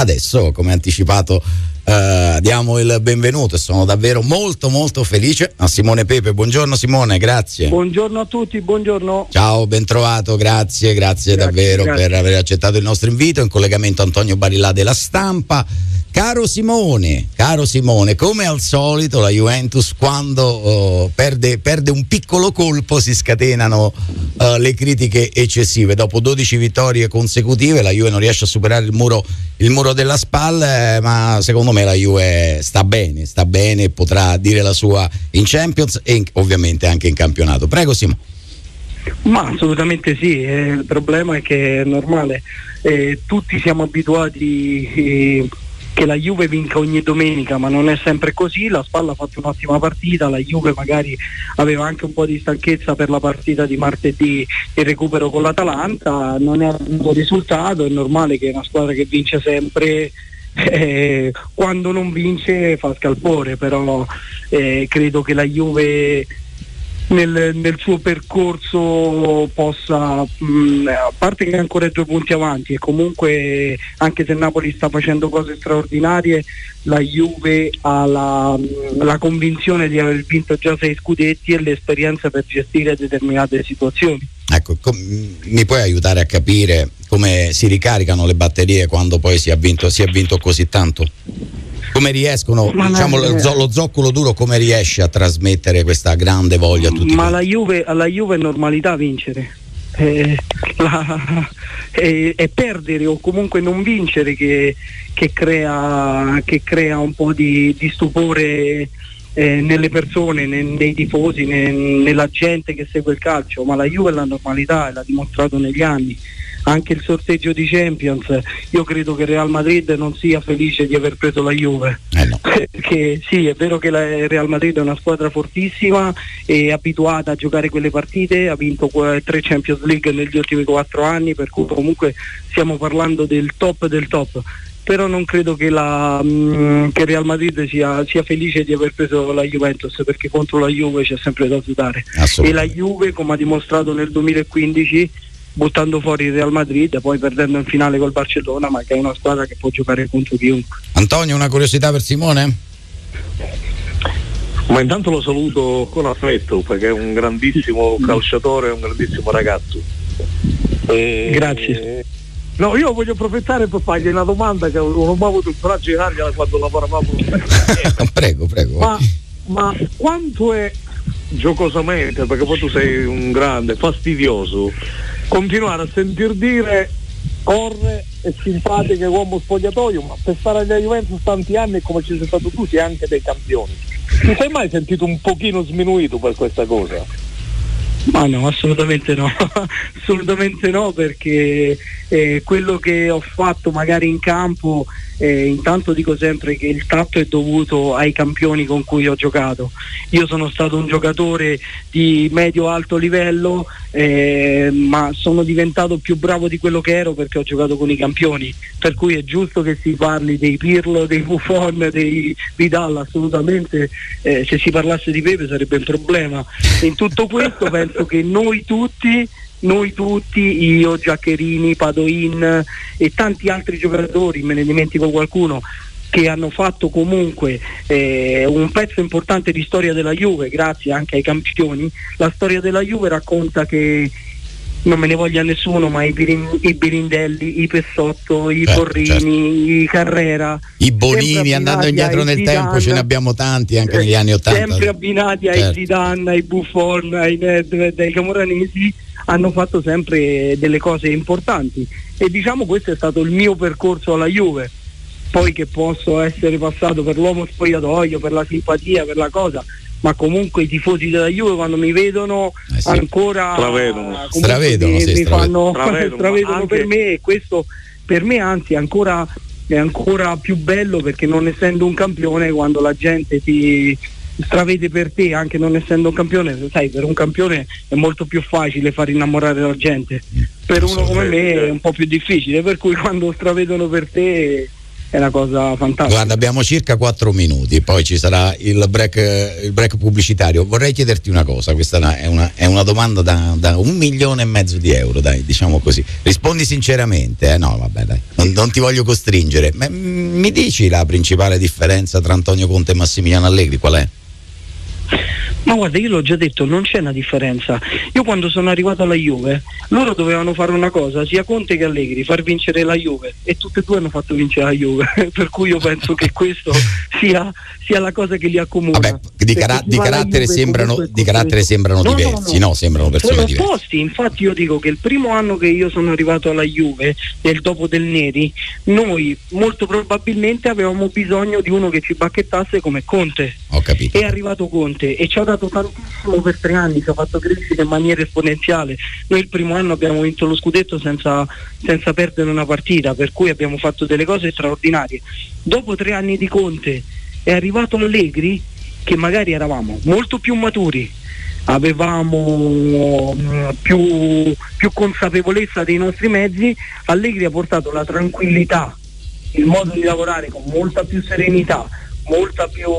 adesso, come anticipato, eh, diamo il benvenuto e sono davvero molto molto felice a Simone Pepe. Buongiorno Simone, grazie. Buongiorno a tutti, buongiorno. Ciao, ben trovato, grazie, grazie, grazie davvero grazie. per aver accettato il nostro invito. In collegamento Antonio Barilla della Stampa. Caro Simone, caro Simone, come al solito la Juventus quando oh, perde, perde, un piccolo colpo si scatenano uh, le critiche eccessive. Dopo 12 vittorie consecutive la Juve non riesce a superare il muro, il muro della spalla, eh, ma secondo me la Juve sta bene, sta bene potrà dire la sua in Champions e in, ovviamente anche in campionato. Prego Simone. Ma assolutamente sì, eh, il problema è che è normale, eh, tutti siamo abituati eh, che la Juve vinca ogni domenica, ma non è sempre così, la Spalla ha fatto un'ottima partita, la Juve magari aveva anche un po' di stanchezza per la partita di martedì il recupero con l'Atalanta, non è avuto risultato, è normale che una squadra che vince sempre eh, quando non vince fa scalpore, però eh, credo che la Juve nel, nel, suo percorso possa, mh, a parte che ha ancora due punti avanti e comunque anche se Napoli sta facendo cose straordinarie, la Juve ha la, la convinzione di aver vinto già sei scudetti e l'esperienza per gestire determinate situazioni. Ecco, com- mi puoi aiutare a capire come si ricaricano le batterie quando poi si è vinto, si è vinto così tanto? Come riescono, ma diciamo, lo, lo, zoccolo duro, come riesce a trasmettere questa grande voglia a tutti? Ma la Juve, alla Juve è normalità vincere. Eh, la, è, è, perdere o comunque non vincere che, che, crea, che crea, un po' di, di stupore eh, nelle persone, nei, nei tifosi, nei, nella gente che segue il calcio, ma la Juve è la normalità e l'ha dimostrato negli anni anche il sorteggio di Champions, io credo che Real Madrid non sia felice di aver preso la Juve. Eh no. Perché sì, è vero che la Real Madrid è una squadra fortissima, è abituata a giocare quelle partite, ha vinto tre Champions League negli ultimi quattro anni, per cui comunque stiamo parlando del top del top però non credo che, la, mm, che Real Madrid sia, sia, felice di aver preso la Juventus perché contro la Juve c'è sempre da sudare e la Juve come ha dimostrato nel 2015 buttando fuori il Real Madrid, poi perdendo in finale col Barcellona, ma che è una squadra che può giocare contro chiunque. Antonio, una curiosità per Simone? Ma intanto lo saluto con affetto perché è un grandissimo calciatore, è un grandissimo ragazzo. E... Grazie. No, io voglio approfittare per fargli una domanda che non ho mai avuto il coraggio di fargliela quando lavoravamo. prego, prego. Ma, ma quanto è giocosamente, perché poi tu sei un grande, fastidioso, continuare a sentir dire corre è simpatica uomo spogliatoio, ma per stare alla Juventus tanti anni come ci sei stato tu sei anche dei campioni. Ti sei mai sentito un pochino sminuito per questa cosa? Ma no, assolutamente no, assolutamente no perché eh, quello che ho fatto magari in campo eh, intanto dico sempre che il tatto è dovuto ai campioni con cui ho giocato. Io sono stato un giocatore di medio-alto livello, eh, ma sono diventato più bravo di quello che ero perché ho giocato con i campioni. Per cui è giusto che si parli dei Pirlo, dei Buffon, dei Vidal, assolutamente. Eh, se si parlasse di Pepe sarebbe un problema. In tutto questo penso che noi tutti noi tutti, io, Giaccherini, Padoin e tanti altri giocatori, me ne dimentico qualcuno, che hanno fatto comunque eh, un pezzo importante di storia della Juve, grazie anche ai campioni. La storia della Juve racconta che non me ne voglia nessuno, ma i, Birin, i Birindelli, i Pessotto, i certo, Porrini, certo. i Carrera. I Bonini andando indietro nel Zidane, tempo ce ne abbiamo tanti anche negli anni Ottanta. Sempre abbinati certo. ai Zidane, ai Buffon, ai Nedved, ai Camoranesi hanno fatto sempre delle cose importanti e diciamo questo è stato il mio percorso alla Juve poi che posso essere passato per l'uomo spogliatoio, per la simpatia, per la cosa, ma comunque i tifosi della Juve quando mi vedono eh sì. ancora stravedono, stravedono, mi, sì, mi fanno stravedono, stravedono anche... per me e questo per me anzi ancora, è ancora più bello perché non essendo un campione quando la gente ti, stravede per te anche non essendo un campione, sai, per un campione è molto più facile far innamorare la gente, per uno come me è un po' più difficile, per cui quando stravedono per te è una cosa fantastica. Guarda, abbiamo circa 4 minuti, poi ci sarà il break, il break pubblicitario. Vorrei chiederti una cosa, questa è una, è una domanda da, da, un milione e mezzo di euro, dai, diciamo così. Rispondi sinceramente, eh? no, vabbè, dai, non, non ti voglio costringere. Ma, mi dici la principale differenza tra Antonio Conte e Massimiliano Allegri, qual è? Ma guarda, io l'ho già detto, non c'è una differenza. Io quando sono arrivato alla Juve, loro dovevano fare una cosa, sia Conte che Allegri, far vincere la Juve e tutte e due hanno fatto vincere la Juve, per cui io penso che questo sia, sia, la cosa che li accomuna. Vabbè, di, cara- di carattere sembrano, di carattere sembrano no, diversi, no, no. no, sembrano persone sono diverse. opposti, infatti io dico che il primo anno che io sono arrivato alla Juve, nel dopo del Neri, noi molto probabilmente avevamo bisogno di uno che ci bacchettasse come Conte. Ho capito. È arrivato Conte e ci ha dato tantissimo per tre anni, ci ha fatto crescere in maniera esponenziale. Noi il primo anno abbiamo vinto lo scudetto senza, senza perdere una partita, per cui abbiamo fatto delle cose straordinarie. Dopo tre anni di Conte è arrivato Allegri che magari eravamo molto più maturi, avevamo mm, più, più, consapevolezza dei nostri mezzi, Allegri ha portato la tranquillità, il modo di lavorare con molta più serenità, molta più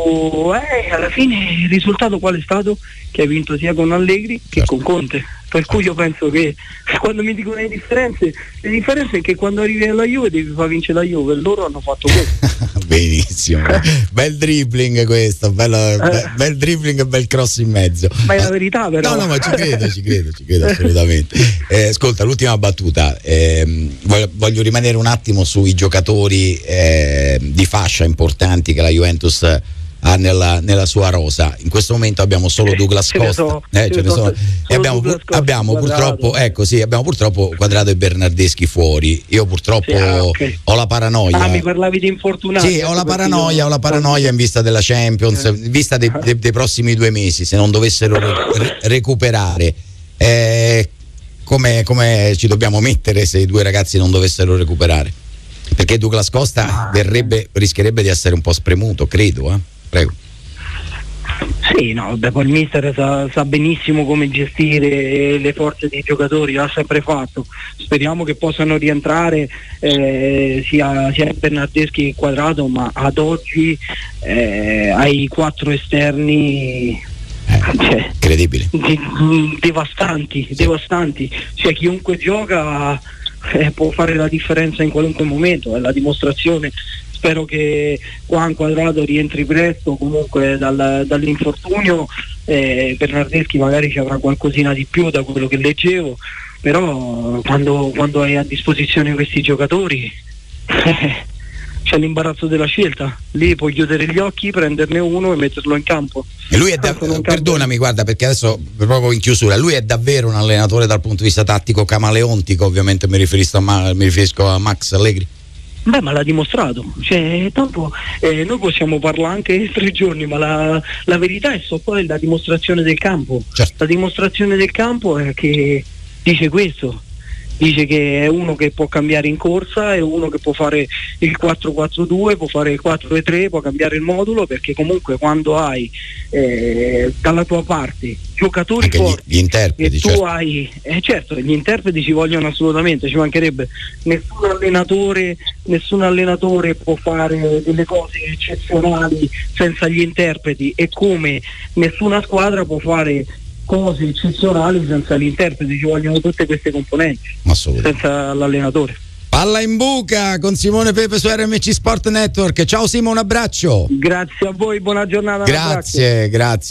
eh, alla fine il risultato qual è stato? Che hai vinto sia con Allegri che certo. con Conte per cui io penso che quando mi dicono le differenze le differenze è che quando arrivi alla Juve devi far vincere la Juve loro hanno fatto questo. Benissimo bel dribbling questo bello, eh. bel dribbling e bel cross in mezzo. Ma è la verità però. No no ma ci credo ci credo ci credo assolutamente. Eh, ascolta l'ultima battuta eh, voglio rimanere un attimo sui giocatori eh, di fascia importanti che la Juventus ha nella, nella, sua rosa. In questo momento abbiamo solo Douglas Costa. Eh, ce ne sono, e abbiamo, abbiamo purtroppo, ecco sì, abbiamo purtroppo Quadrato e Bernardeschi fuori. Io purtroppo sì, ah, okay. ho la paranoia. Ah, mi parlavi di infortunati. Sì, ho la paranoia, ho la paranoia in vista della Champions, eh. in vista dei, dei, dei, prossimi due mesi, se non dovessero re- recuperare. Eh, come, come ci dobbiamo mettere se i due ragazzi non dovessero recuperare? Perché Douglas Costa verrebbe, rischierebbe di essere un po' spremuto, credo. Eh? Prego. Sì, no, poi il mister sa, sa, benissimo come gestire le forze dei giocatori, l'ha sempre fatto. Speriamo che possano rientrare eh, sia, sia Bernardeschi che Quadrato, ma ad oggi eh, ai quattro esterni eh, cioè, credibili di, devastanti, sì. devastanti. Cioè, chiunque gioca eh, può fare la differenza in qualunque momento, è la dimostrazione spero che Juan Quadrado rientri presto comunque dal, dall'infortunio eh, Bernardeschi magari ci avrà qualcosina di più da quello che leggevo però quando, quando hai a disposizione questi giocatori c'è l'imbarazzo della scelta. Lì puoi chiudere gli occhi, prenderne uno e metterlo in campo. E lui è da- perdonami, guarda, perché adesso proprio in chiusura, lui è davvero un allenatore dal punto di vista tattico camaleontico, ovviamente mi riferisco a, Ma- mi riferisco a Max Allegri. Beh, ma l'ha dimostrato, cioè, tanto eh, noi possiamo parlare anche tre giorni, ma la, la verità è so poi la dimostrazione del campo. Certo. La dimostrazione del campo è che dice questo, dice che è uno che può cambiare in corsa, è uno che può fare il 4-4-2, può fare il 4-3, può cambiare il modulo, perché comunque quando hai eh, dalla tua parte giocatori Anche forti gli, gli interpreti, e tu certo. hai, eh, certo, gli interpreti ci vogliono assolutamente, ci mancherebbe, nessun allenatore, nessun allenatore può fare delle cose eccezionali senza gli interpreti e come nessuna squadra può fare cose eccezionali senza l'interprete, ci vogliono tutte queste componenti, senza l'allenatore. Palla in buca con Simone Pepe su RMC Sport Network. Ciao Simo, un abbraccio. Grazie a voi, buona giornata. Grazie, grazie.